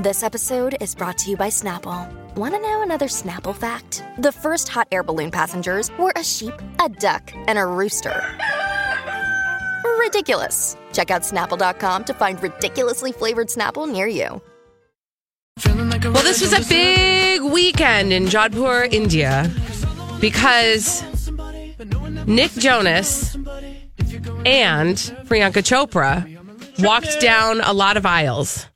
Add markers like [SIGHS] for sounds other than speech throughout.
This episode is brought to you by Snapple. Want to know another Snapple fact? The first hot air balloon passengers were a sheep, a duck, and a rooster. Ridiculous. Check out snapple.com to find ridiculously flavored Snapple near you. Well, this was a big weekend in Jodhpur, India, because Nick Jonas and Priyanka Chopra walked down a lot of aisles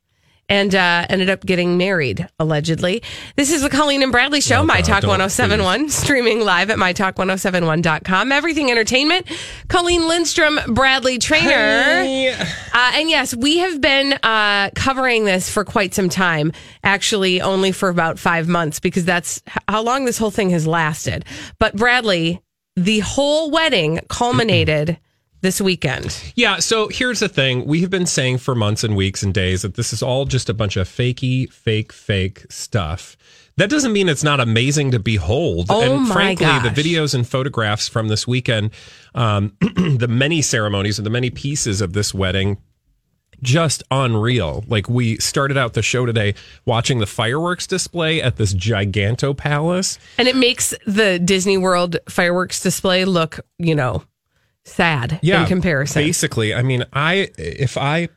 and uh, ended up getting married, allegedly. This is the Colleen and Bradley Show, Oh, My God, Talk don't, 1071, streaming live at MyTalk1071.com. Everything Entertainment. Colleen Lindstrom, Bradley Traynor. Uh, and yes, we have been uh, covering this for quite some time, actually, only for about five months, because that's how long this whole thing has lasted. But Bradley, the whole wedding culminated this weekend. Yeah, so here's the thing. We have been saying for months and weeks and days that this is all just a bunch of fakey, fake, fake stuff. That doesn't mean it's not amazing to behold. Oh and my frankly, the videos and photographs from this weekend, um, [CLEARS THROAT] the many ceremonies and the many pieces of this wedding, just unreal. Like we started out the show today watching the fireworks display at this giganto palace. And it makes the Disney World fireworks display look, you know, sad yeah, in comparison. Basically, I mean, I if I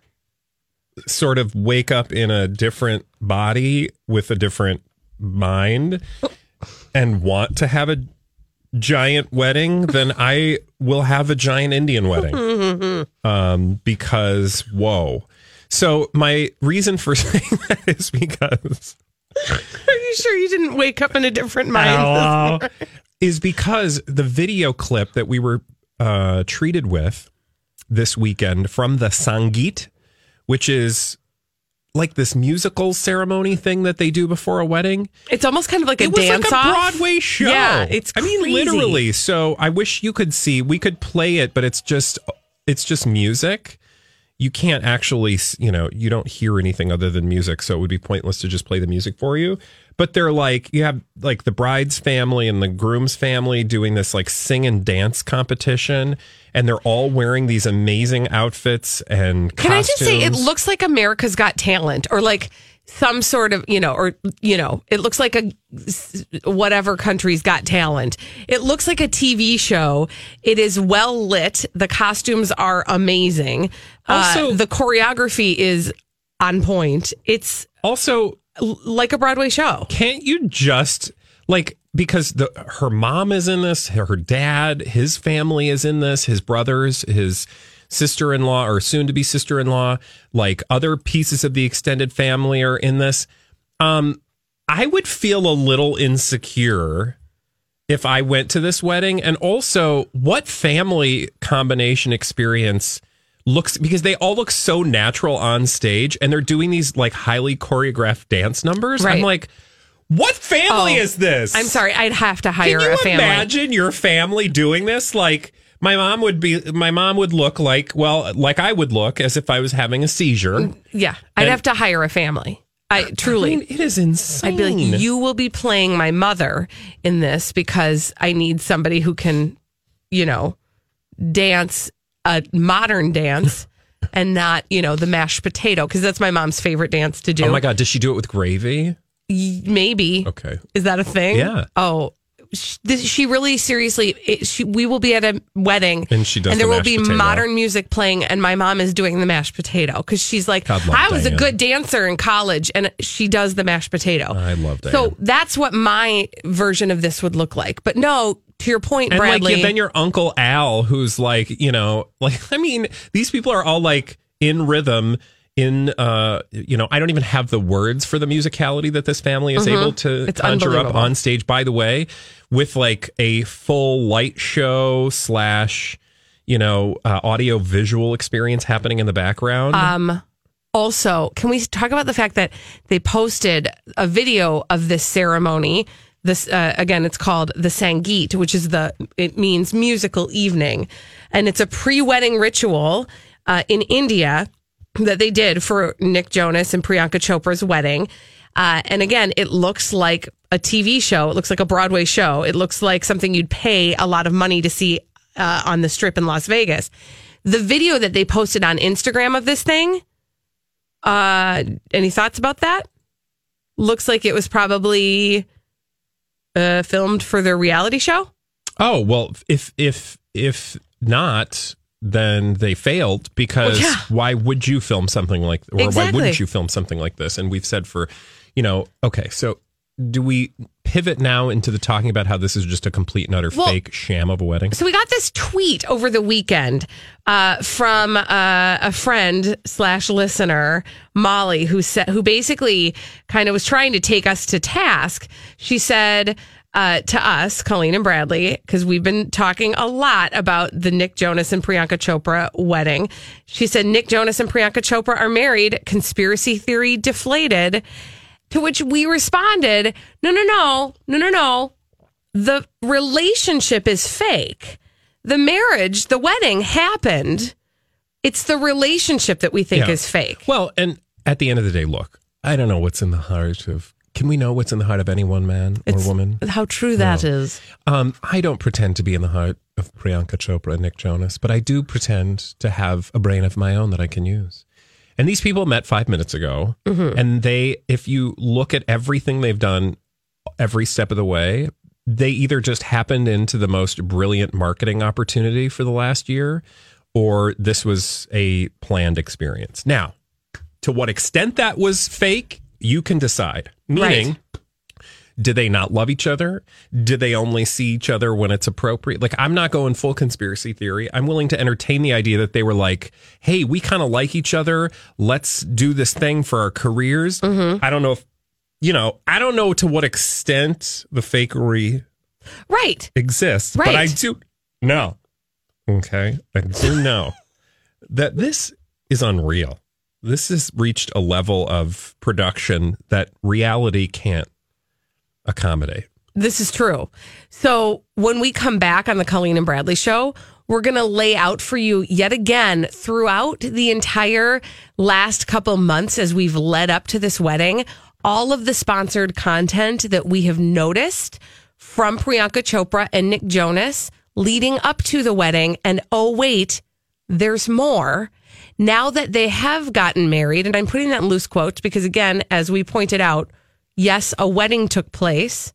sort of wake up in a different body with a different mind and want to have a giant wedding, then I will have a giant Indian wedding. [LAUGHS] um, because whoa. So my reason for [LAUGHS] saying that is because Are you sure you didn't wake up in a different mind? [LAUGHS] Is because the video clip that we were uh, treated with this weekend from the Sangeet, which is like this musical ceremony thing that they do before a wedding. It's almost kind of like a it was dance like a off. Broadway show. Yeah, it's I mean literally. So I wish you could see. We could play it, but it's just it's just music. You can't actually, you know, you don't hear anything other than music, so it would be pointless to just play the music for you. But they're like, you have like the bride's family and the groom's family doing this like sing and dance competition, and they're all wearing these amazing outfits and Can I just say, it looks like America's Got Talent or like some sort of, you know, or, you know, it looks like a whatever country's got talent. It looks like a TV show. It is well lit. The costumes are amazing. Also- uh, the choreography is on point. It's also like a Broadway show. can't you just like because the her mom is in this her dad his family is in this his brothers his sister-in-law or soon to be sister-in-law like other pieces of the extended family are in this. Um i would feel a little insecure if i went to this wedding. And also what family combination experience looks because they all look so natural on stage and they're doing these like highly choreographed dance numbers. I'm like what family Oh, is this? I'm sorry. I'd have to hire can you a family. imagine your family doing this? Like my mom would be my mom would look like well like i would look as if i was having a seizure Yeah. I'd And- have to hire a family. I truly. I mean, it is insane I'd be like, you will be playing my mother in this because I need somebody who can, you know, dance a modern dance [LAUGHS] and not, you know, the mashed potato because that's my mom's favorite dance to do. oh my god does she do it with gravy Maybe. okay Is that a thing? Yeah. Oh, sh- this, she really seriously. It, she, we will be at a wedding, And she does and there the will be potato. modern music playing, and my mom is doing the mashed potato because she's like, I was a good dancer in college, and she does the mashed potato. I love Diane. So that's what my version of this would look like. But no, to your point, and Bradley. like then your uncle al who's like you know like [LAUGHS] i mean these people are all like in rhythm in uh you know i don't even have the words for the musicality that this family is able to Mm-hmm. It's conjure up on stage by the way with like a full light show slash you know uh, audio visual experience happening in the background um, also, can we talk about the fact that they posted a video of this ceremony? This uh, again, it's called the Sangeet, which is the it means musical evening, and it's a pre-wedding ritual uh, in India that they did for Nick Jonas and Priyanka Chopra's wedding. Uh, and again, it looks like a TV show. It looks like a Broadway show. It looks like something you'd pay a lot of money to see uh, on the strip in Las Vegas. The video that they posted on Instagram of this thing, uh, any thoughts about that? Looks like it was probably uh, filmed for their reality show. Oh well, if if if not, then they failed because Well, yeah. why would you film something like or why wouldn't you film something like this? And we've said for, you know, okay, so do we pivot now into the talking about how this is just a complete and utter Well- fake sham of a wedding? So we got this tweet over the weekend uh, from uh, a friend slash listener, Molly, who said who basically kind of was trying to take us to task. She said uh, to us, Colleen and Bradley, because we've been talking a lot about the Nick Jonas and Priyanka Chopra wedding. She said Nick Jonas and Priyanka Chopra are married. Conspiracy theory deflated. To which we responded, no, no, no, no, no, no the relationship is fake. The marriage, the wedding happened. It's the relationship that we think Yeah. is fake. Well, and at the end of the day, look, I don't know what's in the heart of. Can we know what's in the heart of any one man or woman? How true that is. Um, I don't pretend to be in the heart of Priyanka Chopra and Nick Jonas, but I do pretend to have a brain of my own that I can use. And these people met five minutes ago, mm-hmm. and they, if you look at everything they've done every step of the way, they either just happened into the most brilliant marketing opportunity for the last year, or this was a planned experience. Now, to what extent that was fake, you can decide. Meaning, do they not love each other? Do they only see each other when it's appropriate? Like, I'm not going full conspiracy theory. I'm willing to entertain the idea that they were like, hey, we kind of like each other. Let's do this thing for our careers. Mm-hmm. I don't know if, you know, I don't know to what extent the fakery Right. exists, but Right. I do know. Okay. I do know [LAUGHS] that this is unreal. This has reached a level of production that reality can't accommodate. This is true. So when we come back on the Colleen and Bradley show, we're going to lay out for you yet again throughout the entire last couple months as we've led up to this wedding, all of the sponsored content that we have noticed from Priyanka Chopra and Nick Jonas leading up to the wedding. And oh, wait, there's more. Now that they have gotten married, and I'm putting that in loose quotes because, again, as we pointed out, yes, a wedding took place.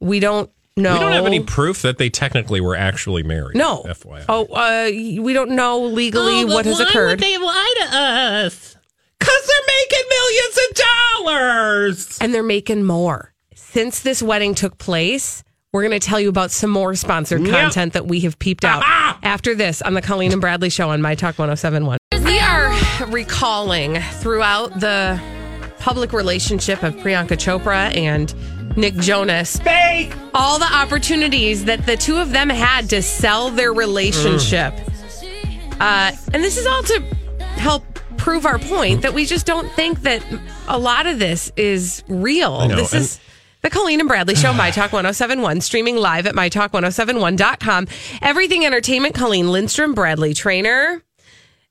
We don't know. We don't have any proof that they technically were actually married. No. FYI. Oh, uh, we don't know legally Oh, what has why occurred. Would they lie to us? Because they're making millions of dollars. and they're making more. Since this wedding took place, we're going to tell you about some more sponsored Yep. content that we have peeped out after this on the Colleen and Bradley show on My Talk 1071. We are recalling throughout the public relationship of Priyanka Chopra and Nick Jonas Fake. all the opportunities that the two of them had to sell their relationship. Uh, and this is all to help prove our point that we just don't think that a lot of this is real. This and- is the Colleen and Bradley Show, My Talk [SIGHS] 1071, streaming live at MyTalk1071.com. Everything Entertainment, Colleen Lindstrom, Bradley Traynor.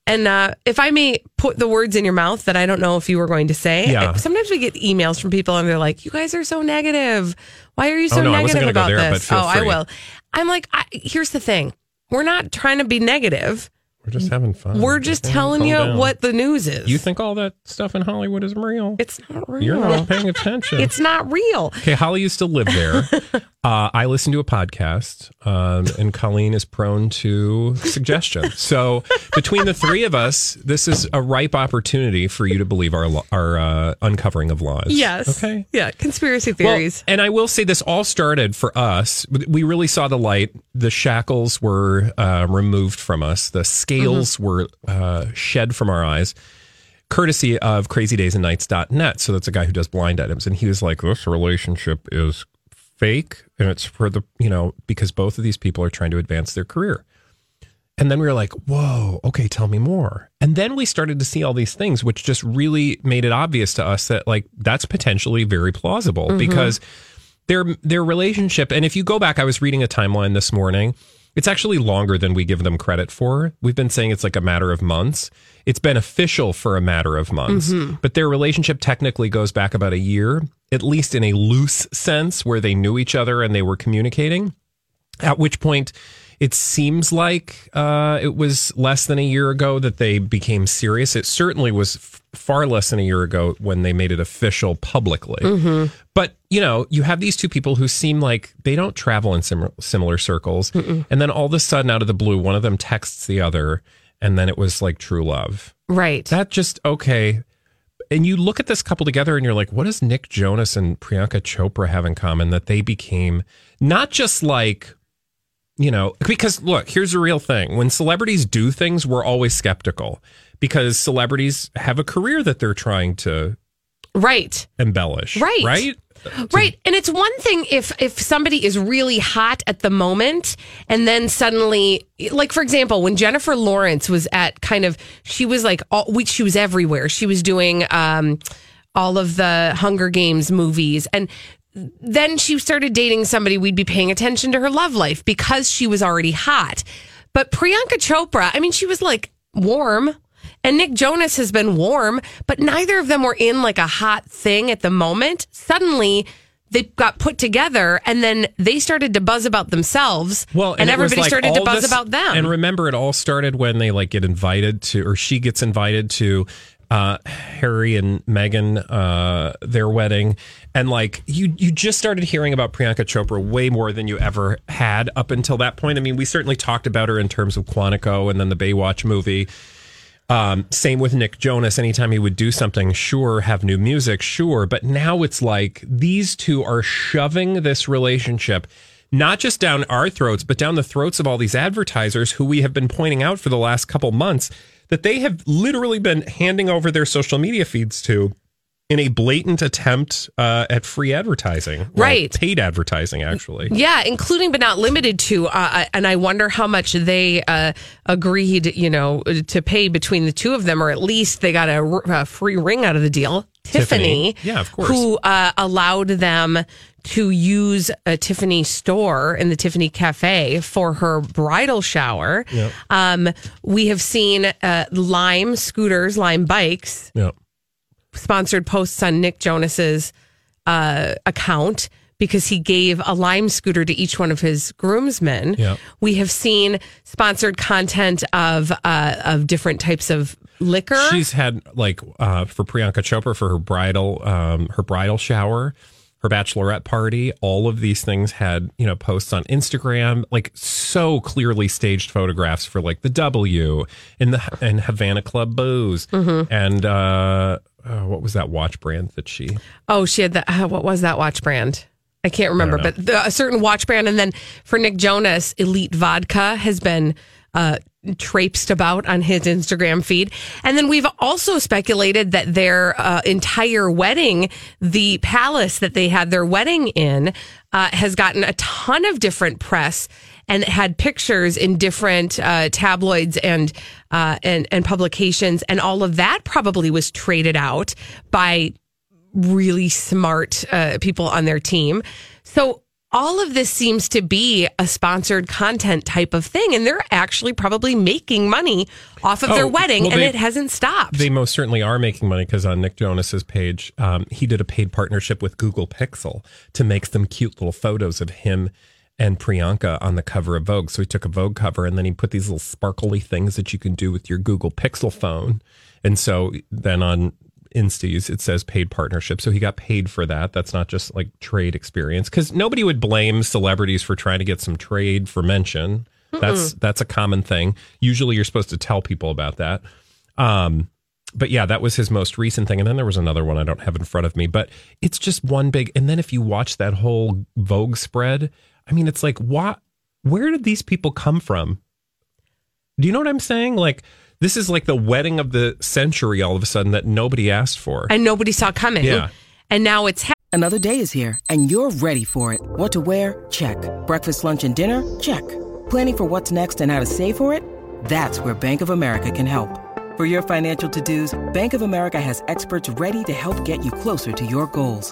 And uh, if I may put the words in your mouth that I don't know if you were going to say, Yeah. sometimes we get emails from people and they're like, "You guys are so negative. Why are you so Oh, no, negative about there, this?" oh, I will. I'm like, I, here's the thing: we're not trying to be negative. We're just having fun. We're just telling you down. what the news is. You think all that stuff in Hollywood is real? it's not real? You're not paying attention. It's not real. Okay, Holly used to live there. [LAUGHS] uh, I listen to a podcast, um, and Colleen is prone to suggestion. So between the three of us, this is a ripe opportunity for you to believe our our uh, uncovering of lies. Yes. Okay. Yeah. Conspiracy Well, theories. and I will say this all started for us. We really saw the light. The shackles were uh, removed from us. The scales were uh, shed from our eyes, courtesy of crazydaysandnights.net. So that's a guy who does blind items. And he was like, this relationship is fake. And it's for the, you know, because both of these people are trying to advance their career. And then we were like, whoa, okay, tell me more. And then we started to see all these things, which just really made it obvious to us that like that's potentially very plausible Mm-hmm. because their their relationship, and if you go back, I was reading a timeline this morning. It's actually longer than we give them credit for. We've been saying it's like a matter of months. It's been official for a matter of months, mm-hmm. but their relationship technically goes back about a year, at least in a loose sense, where they knew each other and they were communicating. At which point, it seems like uh, it was less than a year ago that they became serious. It certainly was f- far less than a year ago when they made it official publicly. But you know, you have these two people who seem like they don't travel in sim- similar circles, and then all of a sudden, out of the blue, one of them texts the other, and then it was like true love. Right. That just okay. And you look at this couple together and you're like, what does Nick Jonas and Priyanka Chopra have in common that they became not just like, you know, because look, here's the real thing. When celebrities do things, we're always skeptical because celebrities have a career that they're trying to right. embellish. Right. Right? Right. And it's one thing if if somebody is really hot at the moment and then suddenly like for example, when Jennifer Lawrence was at kind of she was like all we, she was everywhere. She was doing um all of the Hunger Games movies and then she started dating somebody we'd be paying attention to her love life because she was already hot. But Priyanka Chopra, I mean she was like warm and Nick Jonas has been warm, but neither of them were in like a hot thing at the moment. Suddenly, they got put together and then they started to buzz about themselves. Well, and, was everybody like started to buzz this- about them. And remember, it all started when they like get invited to, or she gets invited to uh, Harry and Meghan, uh, their wedding, and like you, you just started hearing about Priyanka Chopra way more than you ever had up until that point. I mean, we certainly talked about her in terms of Quantico and then the Baywatch movie. Um, same with Nick Jonas. Anytime he would do something, sure, have new music, sure. But now it's like these two are shoving this relationship not just down our throats, but down the throats of all these advertisers who we have been pointing out for the last couple months that they have literally been handing over their social media feeds to in a blatant attempt uh, at free advertising, Right. Paid advertising, actually. yeah, including but not limited to. Uh, and I wonder how much they uh, agreed, you know, to pay between the two of them, or at least they got a free ring out of the deal. Tiffany. Tiffany, Yeah, of course. who uh, allowed them to use a Tiffany store in the Tiffany Cafe for her bridal shower. Um, we have seen uh, Lime scooters, Lime bikes, Yeah. Sponsored posts on Nick Jonas's uh, account because he gave a Lime scooter to each one of his groomsmen. Yeah. We have seen sponsored content of uh, of different types of liquor. She's had like uh, for Priyanka Chopra for her bridal um, her bridal shower, her bachelorette party. All of these things had you know posts on Instagram, like so clearly staged photographs for like the W and the and Havana Club booze Mm-hmm. and uh, uh, what was that watch brand that she? Oh, she had that. Uh, what was that watch brand? I can't remember, know. but the, a certain watch brand. And then for Nick Jonas, Elite Vodka has been uh, traipsed about on his Instagram feed. And then we've also speculated that their uh, entire wedding, the palace that they had their wedding in, uh, has gotten a ton of different press and had pictures in different uh, tabloids and uh, and and publications, and all of that probably was traded out by really smart uh, people on their team. So all of this seems to be a sponsored content type of thing, and they're actually probably making money off of their Oh, wedding, well, and they- it hasn't stopped. They most certainly are making money because on Nick Jonas's page, um, he did a paid partnership with Google Pixel to make some cute little photos of him and Priyanka on the cover of Vogue. So he took a Vogue cover and then he put these little sparkly things that you can do with your Google Pixel phone. And so then on Insties, it says paid partnership. So he got paid for that. That's not just like trade experience because nobody would blame celebrities for trying to get some trade for mention. That's that's a common thing. Usually, you're supposed to tell people about that. Um, but yeah, that was his most recent thing. And then there was another one I don't have in front of me, but it's just one big. And then if you watch that whole Vogue spread, I mean, it's like, what? Where did these people come from? Do you know what I'm saying? Like, this is like the wedding of the century all of a sudden that nobody asked for. and nobody saw coming. Yeah. And now it's Another day is here, and you're ready for it. What to wear? Check. Breakfast, lunch, and dinner? Check. Planning for what's next and how to save for it? That's where Bank of America can help. For your financial to-dos, Bank of America has experts ready to help get you closer to your goals.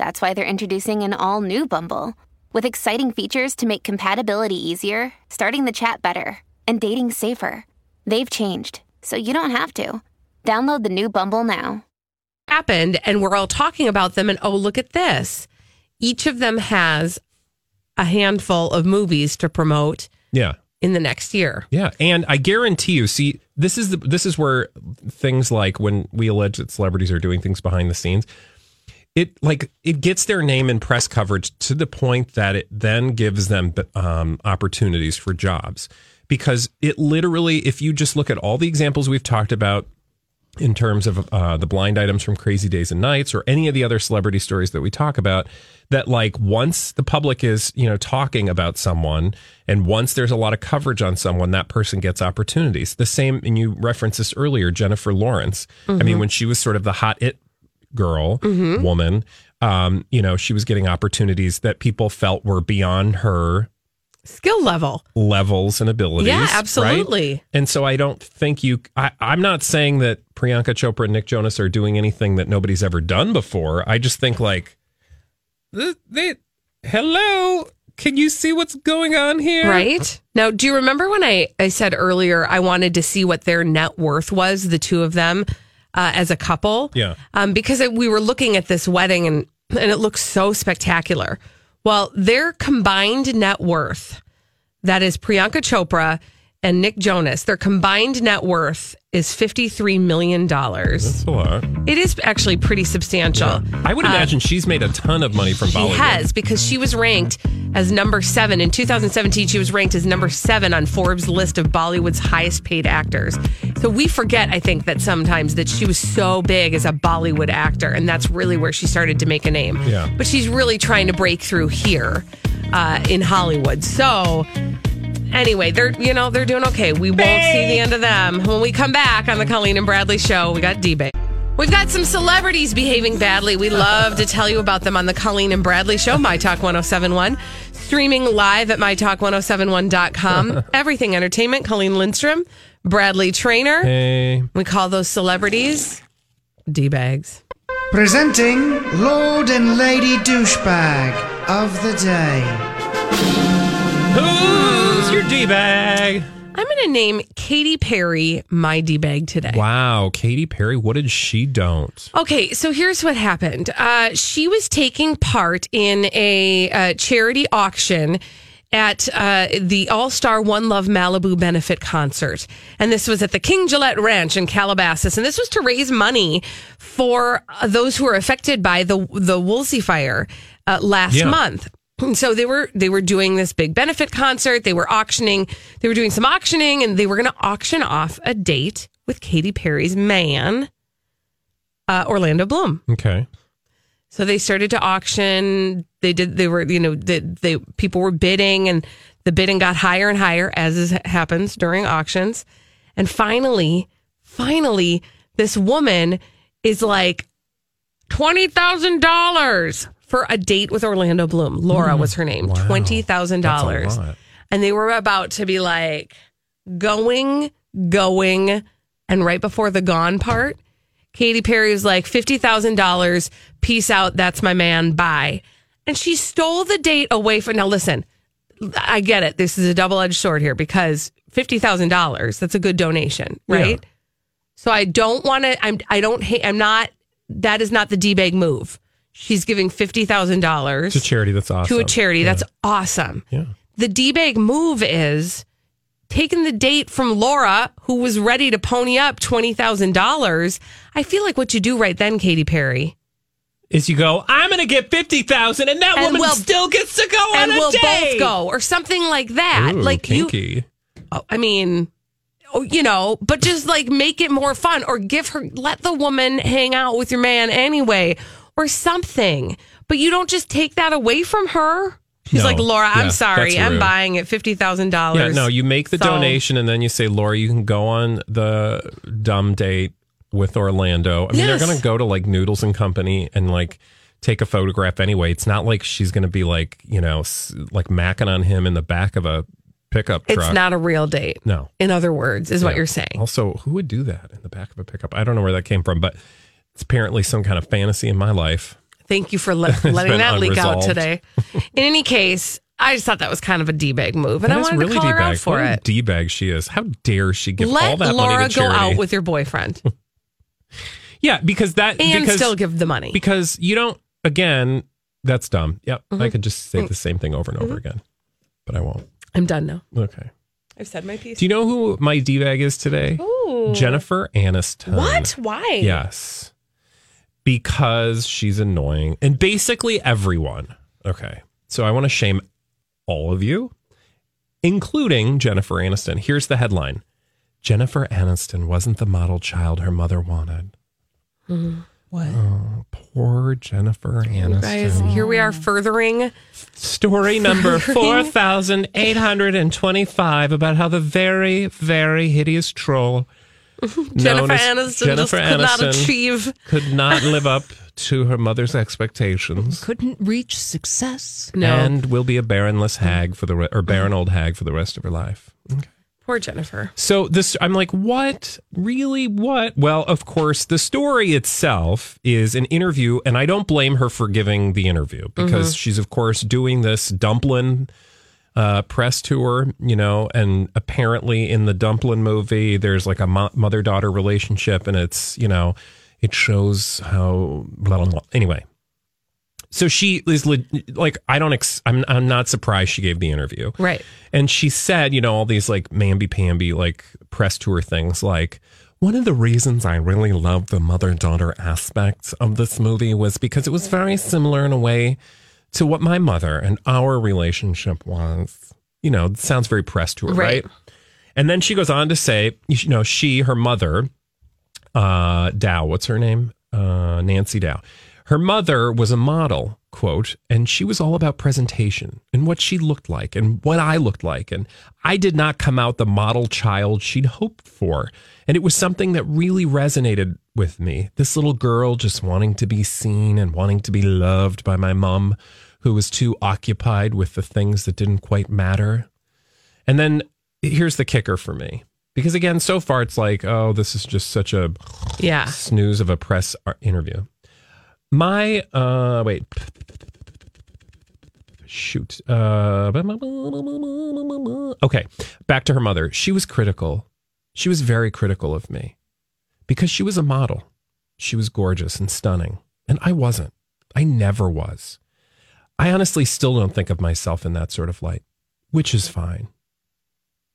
That's why they're introducing an all new Bumble with exciting features to make compatibility easier, starting the chat better, and dating safer. They've changed, so you don't have to. Download the new Bumble now. happened and we're all talking about them and oh look at this each of them has a handful of movies to promote Yeah. in the next year Yeah, and I guarantee you, see, this is the this is where things like when we allege that celebrities are doing things behind the scenes, it like it gets their name in press coverage to the point that it then gives them um, opportunities for jobs because it literally, if you just look at all the examples we've talked about in terms of uh, the blind items from Crazy Days and Nights or any of the other celebrity stories that we talk about, that like once the public is, you know, talking about someone and once there's a lot of coverage on someone, that person gets opportunities. The same, and you referenced this earlier, Jennifer Lawrence. I mean, when she was sort of the hot it girl, woman, um, you know, she was getting opportunities that people felt were beyond her skill level levels and abilities. Yeah, right? absolutely. And so I don't think you. I, I'm not saying that Priyanka Chopra and Nick Jonas are doing anything that nobody's ever done before. I just think like, they, they hello. Can you see what's going on here? right now do you remember when i i said earlier i wanted to see what their net worth was the two of them uh, as a couple Yeah. um, because we were looking at this wedding and and it looks so spectacular well their combined net worth that is priyanka chopra and nick jonas their combined net worth is 53 million dollars That's a lot. it is actually pretty substantial I would imagine she's made a ton of money from Uh, She Bollywood. has because she was ranked as number seven in 2017. She was ranked as number seven on Forbes list of Bollywood's highest paid actors. So we forget, I think, that sometimes that she was so big as a Bollywood actor, and that's really where she started to make a name. Yeah. But she's really trying to break through here uh, in Hollywood. So. Anyway, they're you know they're doing okay. We won't see the end of them when we come back on the Colleen and Bradley show. We got D-Bay. We've got some celebrities behaving badly. We love to tell you about them on the Colleen and Bradley Show, My Talk 1071. Streaming live at MyTalk1071.com. [LAUGHS] Everything Entertainment, Colleen Lindstrom, Bradley Traynor. Hey, We call those celebrities D bags. Presenting Lord and Lady Douchebag of the Day. Your d bag? I'm going to name Katy Perry my D bag today. Wow, Katy Perry. What did she don't? Okay, so here's what happened. Uh, she was taking part in a uh, charity auction at uh, the All Star One Love Malibu benefit concert. And this was at the King Gillette Ranch in Calabasas. And this was to raise money for those who were affected by the, the Woolsey fire uh, last Yeah. month. So they were they were doing this big benefit concert. They were auctioning. They were doing some auctioning, and they were going to auction off a date with Katy Perry's man, uh, Orlando Bloom. Okay. So they started to auction. They did. They were, you know, they, they people were bidding, and the bidding got higher and higher as is, happens during auctions. And finally, finally, this woman is like twenty thousand dollars for a date with Orlando Bloom. Laura was her name. Twenty thousand dollars, and they were about to be like going, going, and right before the gone part. Katy Perry was like, $50,000, peace out, that's my man, bye. And she stole the date away from. Now, listen, I get it. This is a double edged sword here because $50,000, that's a good donation, right? So I don't want to, I'm, I don't hate, I'm not, that is not the D bag move. She's giving $50,000 To charity. That's awesome. to a charity. That's awesome. Yeah. The D bag move is taking the date from Laura, who was ready to pony up $20,000. I feel like what you do right then, Katy Perry, Is you go, I'm going to get 50,000 and that And woman we'll- still gets to go on and a we'll date. both go, or something like that. Ooh, like you, kinky. Oh, I mean, oh, you know, but just like make it more fun or give her, let the woman hang out with your man anyway or something. But you don't just take that away from her. She's No. like, Laura, I'm Yeah, sorry. I'm buying it $50,000. Yeah, no, you make the So- donation and then you say, Laura, you can go on the dumb date with Orlando. I mean, Yes. they're going to go to like Noodles and Company and like take a photograph anyway. It's not like she's going to be like, you know, like macking on him in the back of a pickup truck. It's not a real date. No. In other words, is what you're saying. Also, who would do that in the back of a pickup? I don't know where that came from, but it's apparently some kind of fantasy in my life. Thank you for le- [LAUGHS] letting been that leak out today. In any case, I just thought that was kind of a d bag move, and I That is wanted really to call her out for What it. D-bag she is. How dare she give all that Laura money to you? Laura, go out with your boyfriend [LAUGHS] yeah, because that and because, still give the money. because you don't again that's dumb yep Mm-hmm. i could just say the same thing over and over again but i won't I'm done now. okay I've said my piece. do you know who my d-bag is today Ooh. jennifer aniston What? Why? yes because she's annoying. And basically everyone. Okay. So i want to shame all of you including jennifer aniston. Here's the headline. Jennifer aniston wasn't the model child her mother wanted. Mm-hmm. What? Oh, poor jennifer aniston Guys, here we are furthering. Story number 4,825 about how the very, very hideous troll [LAUGHS] Jennifer as Aniston Jennifer just could not achieve. could not live up to her mother's expectations Couldn't reach success. No, and will be a barrenless hag for the re- or barren old hag for the rest of her life. poor Jennifer. So this, I'm like, what? Really? What? Well, of course, the story itself is an interview, and I don't blame her for giving the interview because mm-hmm. she's, of course, doing this Dumplin uh, press tour, you know, and apparently in the Dumplin movie, there's like a mo- mother daughter relationship, and it's, you know, it shows how blah blah blah. Anyway. So she is like I don't ex- I'm I'm not surprised she gave the interview. Right. And she said, you know, all these like mamby pamby like press tour things like one of the reasons I really love the mother daughter aspect of this movie was because it was very similar in a way to what my mother and our relationship was. You know, it sounds very press tour, Right. right? And then she goes on to say, you know, she, her mother, uh, Dow, what's her name? Uh, Nancy Dow. Her mother was a model, quote, and she was all about presentation and what she looked like and what I looked like. And I did not come out the model child she'd hoped for. And it was something that really resonated with me. This little girl just wanting to be seen and wanting to be loved by my mom, who was too occupied with the things that didn't quite matter. And then here's the kicker for me. Because again, so far it's like, oh, this is just such a Yeah. snooze of a press interview. My uh wait. Shoot. Uh Okay, back to her mother. She was critical. She was very critical of me because she was a model. She was gorgeous and stunning, and I wasn't. I never was. I honestly still don't think of myself in that sort of light, which is fine.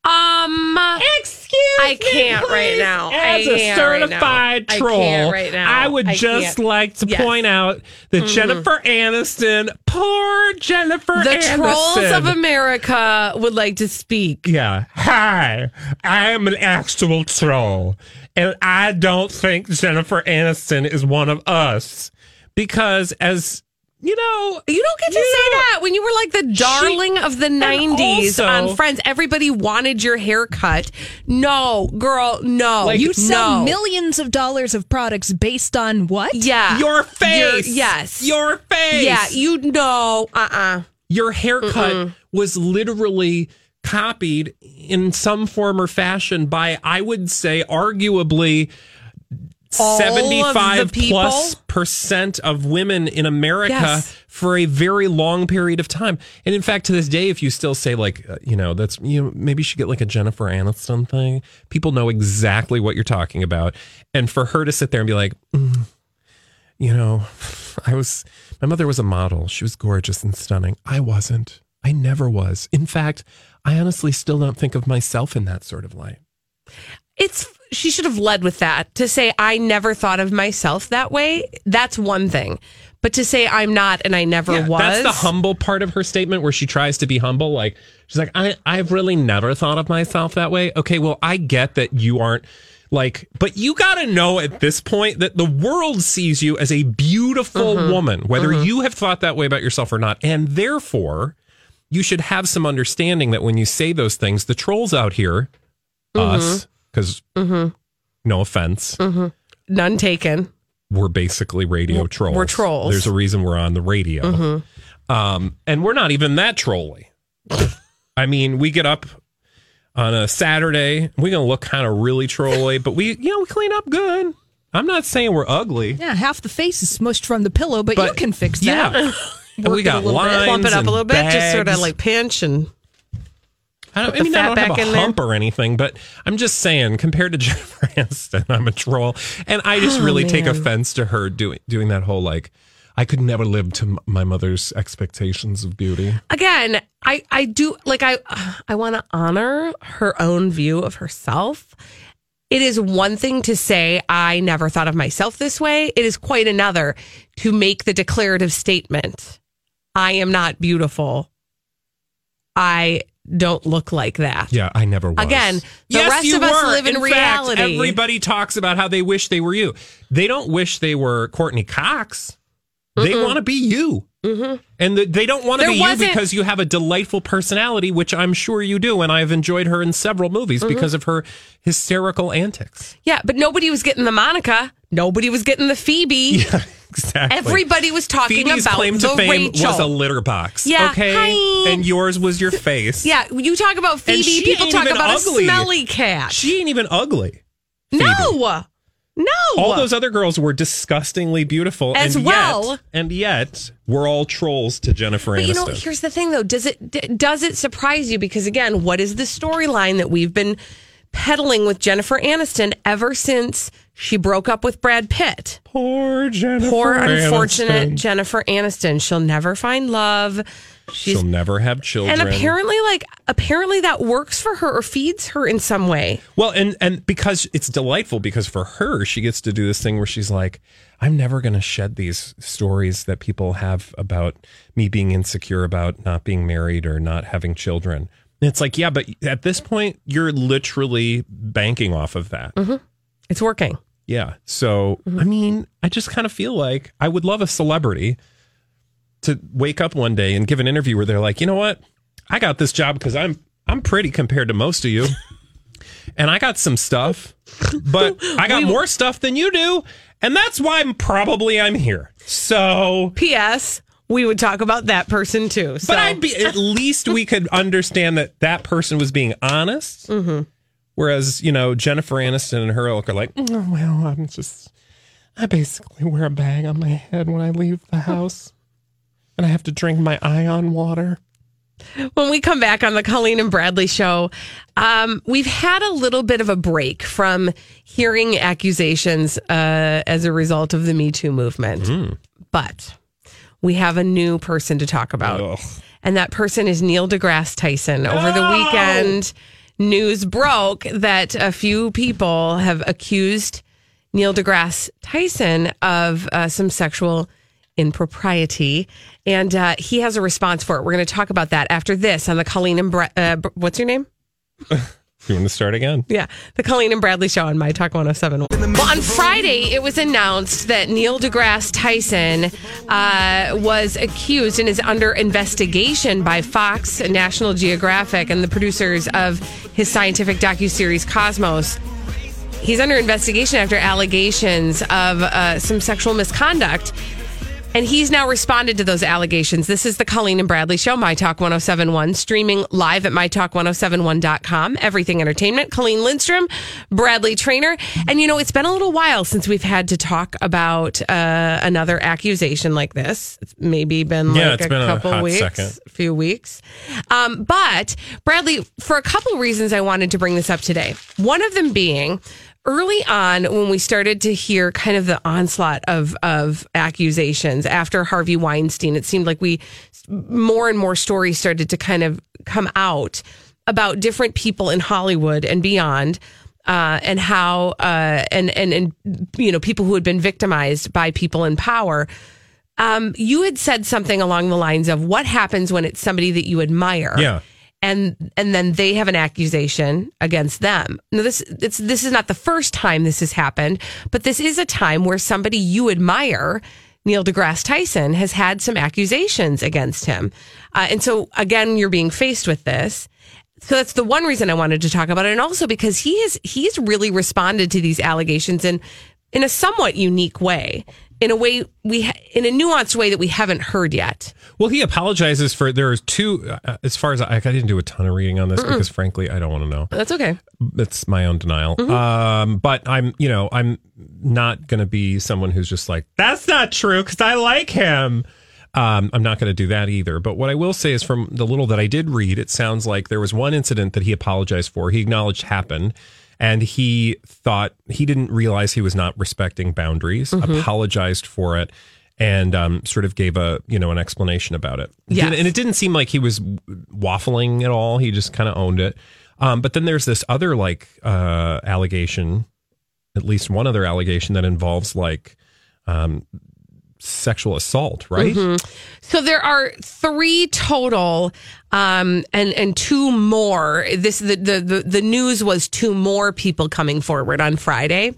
Um. Excuse I can't right now. As a right now. certified I troll, can't right now. I would I just can't. like to Yes. Mm-hmm. point out that Jennifer Aniston, poor Jennifer The Aniston. trolls of America would like to speak. Yeah. Hi, I am an actual troll, and I don't think Jennifer Aniston is one of us because, as you know, You don't get to you say know, that when you were like the darling of the 90s also- on Friends. Everybody wanted your haircut. No, girl, no. Like, You sell no. millions of dollars of products based on what? Yeah. Your face. yes. Your face. Yeah, you know. Uh uh your haircut was literally copied in some form or fashion by I would say arguably All of the 75 plus percent of women in America Yes. for a very long period of time. And in fact, to this day, if you still say like, uh, you know, that's, you know, maybe you should get like a Jennifer Aniston thing, people know exactly what you're talking about. And for her to sit there and be like, "Mm, you know, [LAUGHS] I was, my mother was a model. She was gorgeous and stunning. I wasn't. I never was. In fact, I honestly still don't think of myself in that sort of light. It's she should have led with that to say I never thought of myself that way. That's one thing. But to say I'm not and I never Yeah, was. That's the humble part of her statement where she tries to be humble. Like she's like, I, I've really never thought of myself that way. Okay, well, I get that you aren't like, but you got to know at this point that the world sees you as a beautiful Mm-hmm. woman, whether you have thought that way about yourself or not, and therefore you should have some understanding that when you say those things, the trolls out here, Mm-hmm. us, because no offense, None taken. we're basically radio trolls. we're trolls. Mm-hmm. There's a reason we're on the radio. Um, and we're not even that trolly. I mean, we get up on a Saturday, we're going to look kind of really trolly, but we, you know, we clean up good. I'm not saying we're ugly. Yeah, half the face is smushed from the pillow, but, you can fix that. Yeah. And we Work it a got little bit. lines Plump it up a little bit, just sort of like pinch and I don't, I mean, I don't have a in there. hump or anything, but I'm just saying, compared to [LAUGHS] Jennifer Aniston, I'm a troll, and I just oh, really take Oh, offense to her doing doing that whole like, I could never live to my mother's expectations of beauty. again, I I do like I I want to honor her own view of herself. It is one thing to say I never thought of myself this way. It is quite another to make the declarative statement. I am not beautiful. I don't look like that. Yeah, I never was. Again, the yes, rest you of us were. live in fact, reality. everybody talks about how they wish they were you. They don't wish they were Courteney Cox. They want to be you. Mm-hmm. And the, they don't want to be you wasn't- because you have a delightful personality, which I'm sure you do. And I've enjoyed her in several movies Mm-hmm. because of her hysterical antics. Yeah, but nobody was getting the Monica. Nobody was getting the Phoebe. [LAUGHS] Yeah, exactly. Everybody was talking Phoebe's about claim the fame Rachel. was a litter box. Yeah, Okay. hi. And yours was your face. Yeah, you talk about Phoebe, people talk about ugly. a smelly cat. She ain't even ugly. no, no. All those other girls were disgustingly beautiful As and well. Yet, and yet, we're all trolls to Jennifer But Aniston. you know, here's the thing, though. Does it d- does it surprise you? Because again, what is the storyline that we've been peddling with Jennifer Aniston ever since she broke up with Brad Pitt? Poor Jennifer. Poor, unfortunate Aniston. Jennifer Aniston. She'll never find love. She's She'll never have children. and apparently, like apparently, that works for her or feeds her in some way. Well, and and because it's delightful because for her she gets to do this thing where she's like, I'm never going to shed these stories that people have about me being insecure about not being married or not having children. And it's like, yeah, but at this point you're literally banking off of that. Mm-hmm. It's working. Yeah. So, I mean, I just kind of feel like I would love a celebrity to wake up one day and give an interview where they're like, "You know what? I got this job because I'm I'm pretty compared to most of you." [LAUGHS] And I got some stuff, but [LAUGHS] I got more stuff than you do, and that's why I'm probably I'm here. So, P.S. We would talk about that person too. So. but I'd be at least we could understand that that person was being honest. Mm-hmm. Whereas you know Jennifer Aniston and her ilk are like, "Oh, well, I'm just I basically wear a bag on my head when I leave the house, and I have to drink my ion water. when we come back on the Colleen and Bradley show, um, we've had a little bit of a break from hearing accusations uh, as a result of the Me Too movement. But we have a new person to talk about. Ugh. And that person is Neil deGrasse Tyson. Over the weekend, news broke that a few people have accused Neil deGrasse Tyson of uh, some sexual impropriety. And uh, he has a response for it. We're going to talk about that after this on the Colleen and Bra- uh, what's your name? [LAUGHS] You want to start again? Yeah, the Colleen and Bradley show on My Talk 107. Well, on Friday, it was announced that Neil deGrasse Tyson uh, was accused and is under investigation by Fox, National Geographic, and the producers of his scientific docuseries Cosmos. He's under investigation after allegations of uh, some sexual misconduct. And he's now responded to those allegations. This is the Colleen and Bradley Show, My Talk 1071, streaming live at MyTalk1071.com. Everything Entertainment. Colleen Lindstrom, Bradley Traynor. And you know, it's been a little while since we've had to talk about uh, another accusation like this. It's maybe been like Yeah, it's a been a couple hot weeks, second. a few weeks. Um, but Bradley, for a couple reasons, I wanted to bring this up today. One of them being early on when we started to hear kind of the onslaught of of accusations after Harvey Weinstein, it seemed like we more and more stories started to kind of come out about different people in Hollywood and beyond uh, and how uh, and and and you know people who had been victimized by people in power. Um, you had said something along the lines of what happens when it's somebody that you admire. Yeah. And and then they have an accusation against them. Now this it's this is not the first time this has happened, but this is a time where somebody you admire, Neil deGrasse Tyson, has had some accusations against him. Uh, and so again, you're being faced with this. So that's the one reason I wanted to talk about it, and also because he is he's really responded to these allegations in in a somewhat unique way, in a way we ha- in a nuanced way that we haven't heard yet. Well, he apologizes for there's two. Uh, as far as I, I didn't do a ton of reading on this because, frankly, I don't want to know. That's okay. That's my own denial. Um, but I'm, you know, I'm not going to be someone who's just like that's not true because I like him. Um, I'm not going to do that either. But what I will say is, from the little that I did read, it sounds like there was one incident that he apologized for. He acknowledged happened, and he thought he didn't realize he was not respecting boundaries. Apologized for it, and um, sort of gave a you know an explanation about it. Yes. and it didn't seem like he was waffling at all. He just kind of owned it. Um, but then there's this other like uh, allegation, at least one other allegation that involves like um, sexual assault, right? So there are three total, um, and and two more. This the, the the the news was two more people coming forward on Friday,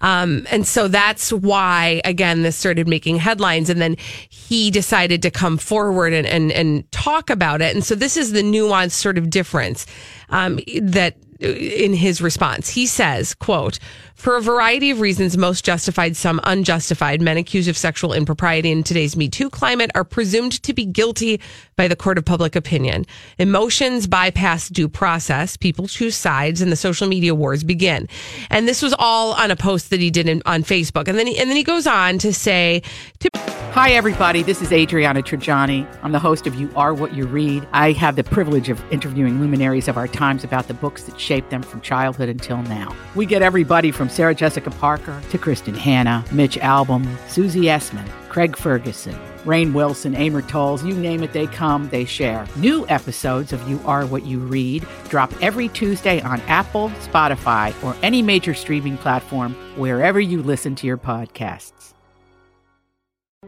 um, and so that's why again this started making headlines, and then he decided to come forward and and and talk about it, and so this is the nuanced sort of difference um, that in his response. He says, quote, for a variety of reasons, most justified, some unjustified, men accused of sexual impropriety in today's Me Too climate are presumed to be guilty by the court of public opinion. Emotions bypass due process. People choose sides and the social media wars begin. And this was all on a post that he did in, on Facebook. And then he, and then he goes on to say, to Hi, everybody. This is Adriana Trigiani. I'm the host of You Are What You Read. I have the privilege of interviewing luminaries of our times about the books that shaped them from childhood until now. We get everybody from Sarah Jessica Parker to Kristin Hannah, Mitch Albom, Susie Essman, Craig Ferguson, Rainn Wilson, Amor Towles, you name it, they come, they share. New episodes of You Are What You Read drop every Tuesday on Apple, Spotify, or any major streaming platform wherever you listen to your podcasts.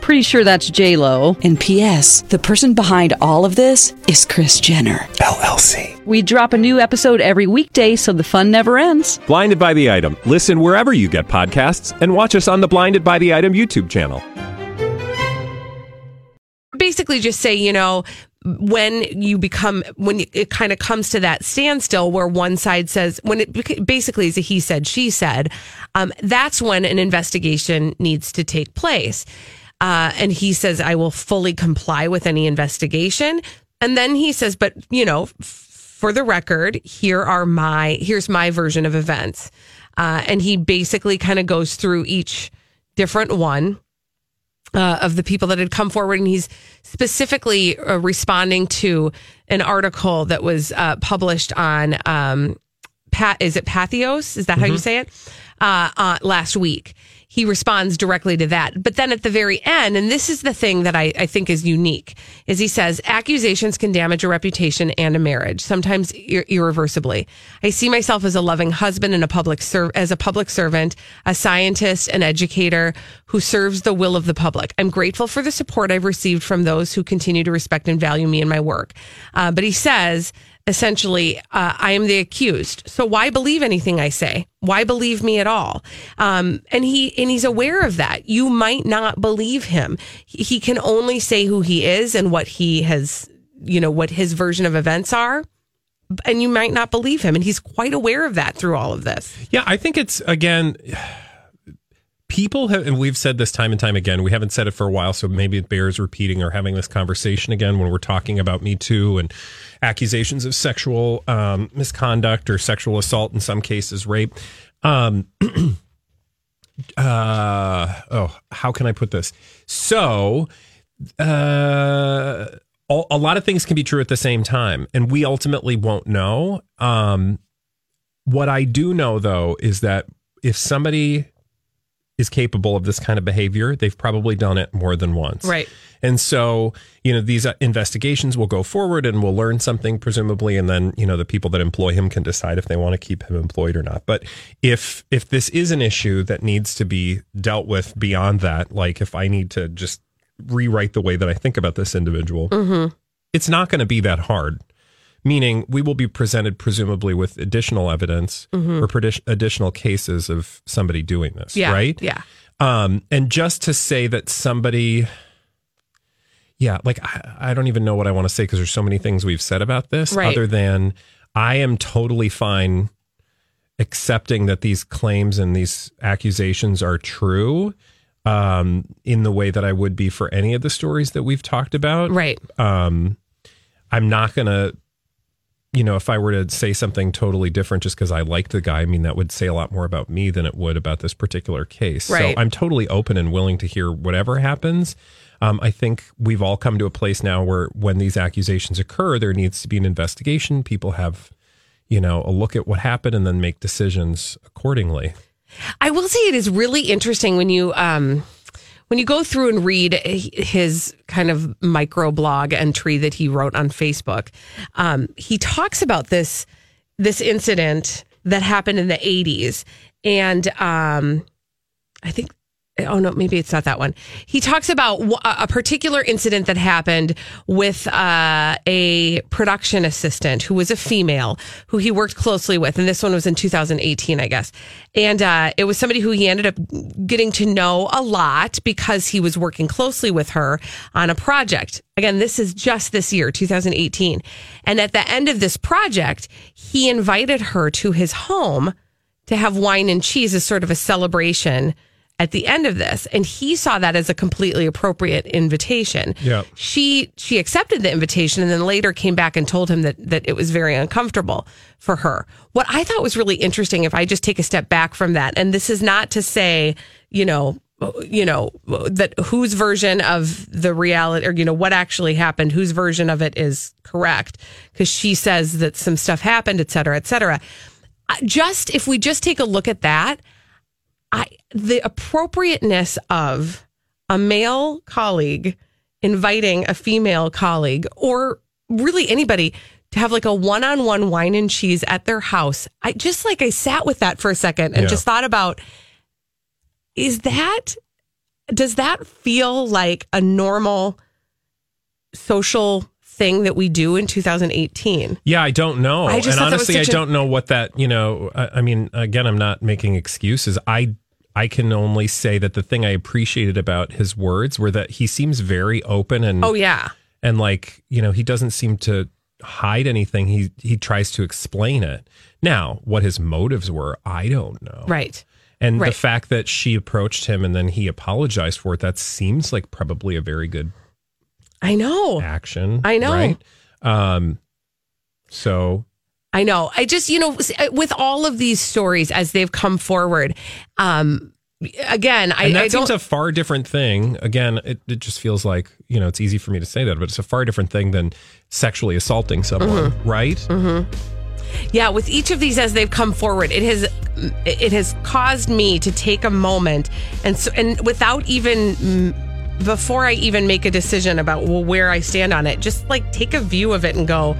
Pretty sure that's J Lo. And P.S. The person behind all of this is Kris Jenner LLC. We drop a new episode every weekday, so the fun never ends. Blinded by the item. Listen wherever you get podcasts, and watch us on the Blinded by the Item YouTube channel. basically just say, you know, when you become when it kind of comes to that standstill where one side says when it basically is a he said she said um, that's when an investigation needs to take place uh, and he says i will fully comply with any investigation and then he says but you know f- for the record here are my here's my version of events uh, and he basically kind of goes through each different one uh, of the people that had come forward, and he's specifically uh, responding to an article that was uh, published on um, Pat. Is it Pathos? Is that how you say it? Uh, uh, last week, he responds directly to that. But then at the very end, and this is the thing that I, I think is unique, is he says accusations can damage a reputation and a marriage, sometimes ir- irreversibly. I see myself as a loving husband and a public ser- as a public servant, a scientist, an educator who serves the will of the public. I'm grateful for the support I've received from those who continue to respect and value me and my work. Uh, but he says essentially, uh, I am the accused. So why believe anything I say? Why believe me at all? Um, and he and he's aware of that. You might not believe him. He, he can only say who he is and what he has, you know, what his version of events are. And you might not believe him, and he's quite aware of that through all of this. Yeah, I think it's again. People have, and we've said this time and time again. We haven't said it for a while, so maybe it bears repeating or having this conversation again when we're talking about Me Too and accusations of sexual um, misconduct or sexual assault, in some cases, rape. Um, [CLEARS THROAT] uh, oh, how can I put this? So, uh, a lot of things can be true at the same time, and we ultimately won't know. Um, what I do know though is that if somebody is capable of this kind of behavior, they've probably done it more than once. Right. And so, you know, these uh, investigations will go forward and we'll learn something presumably and then, you know, the people that employ him can decide if they want to keep him employed or not. But if if this is an issue that needs to be dealt with beyond that, like if I need to just rewrite the way that I think about this individual, Mm-hmm. it's not going to be that hard. Meaning, we will be presented presumably with additional evidence Mhm. or predi- additional cases of somebody doing this, Yeah. right? Yeah. Um, and just to say that somebody, yeah, like I, I don't even know what I want to say because there's so many things we've said about this, Right. other than I am totally fine accepting that these claims and these accusations are true um, in the way that I would be for any of the stories that we've talked about. Right. Um, I'm not going to, you know, if I were to say something totally different just because I like the guy, I mean, that would say a lot more about me than it would about this particular case. Right. So I'm totally open and willing to hear whatever happens. Um, I think we've all come to a place now where when these accusations occur, there needs to be an investigation. People have, you know, a look at what happened and then make decisions accordingly. I will say it is really interesting when you um when you go through and read his kind of micro blog entry that he wrote on Facebook. Um, he talks about this this incident that happened in the 80s and um I think oh no maybe it's not that one. He talks about a particular incident that happened with uh, a production assistant who was a female who he worked closely with and this one was in 2018 i guess. And uh, it was somebody who he ended up getting to know a lot because he was working closely with her on a project. Again this is just this year 2018 and at the end of this project he invited her to his home to have wine and cheese as sort of a celebration at the end of this and he saw that as a completely appropriate invitation. Yeah. she she accepted the invitation and then later came back and told him that that it was very uncomfortable for her. What i thought was really interesting if i just take a step back from that and this is not to say you know you know that whose version of the reality or you know what actually happened whose version of it is correct because she says that some stuff happened et cetera et cetera. Just if we just take a look at that I the appropriateness of a male colleague inviting a female colleague or really anybody to have like a one-on-one wine and cheese at their house. I just like I sat with that for a second and Yeah. just thought about is that does that feel like a normal social thing that we do in 2018? Yeah, I don't know. I just and thought that was honestly, I don't know what that, you know, I, I mean, again, I'm not making excuses. I I can only say that the thing I appreciated about his words were that he seems very open and Oh yeah. and like, you know, he doesn't seem to hide anything. He he tries to explain it. Now, what his motives were, I don't know. Right. And the fact that she approached him and then he apologized for it, that seems like probably a very good I know. action. I know. Right? Um so I know. I just, you know, with all of these stories as they've come forward, um, again, I, and that I seems a far different thing. Again, it, it just feels like, you know, it's easy for me to say that, but it's a far different thing than sexually assaulting someone, Mm-hmm. right? yeah, with each of these as they've come forward, it has it has caused me to take a moment and so and without even before I even make a decision about well, where I stand on it, just like take a view of it and go,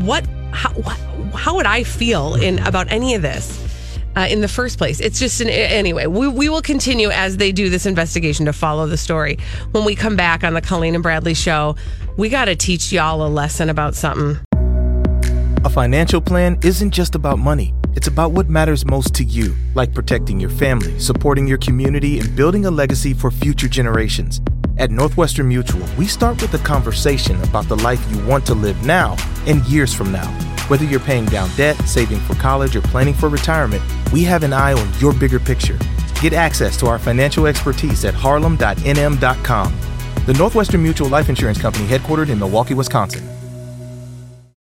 what how how would I feel in about any of this? Uh, in the first place, it's just an anyway. We we will continue as they do this investigation to follow the story. When we come back on the Colleen and Bradley show, we got to teach y'all a lesson about something. A financial plan isn't just about money. It's about what matters most to you, like protecting your family, supporting your community, and building a legacy for future generations. At Northwestern Mutual, we start with a conversation about the life you want to live now and years from now. Whether you're paying down debt, saving for college, or planning for retirement, we have an eye on your bigger picture. Get access to our financial expertise at harlem.nm.com. The Northwestern Mutual Life Insurance Company, headquartered in Milwaukee, Wisconsin.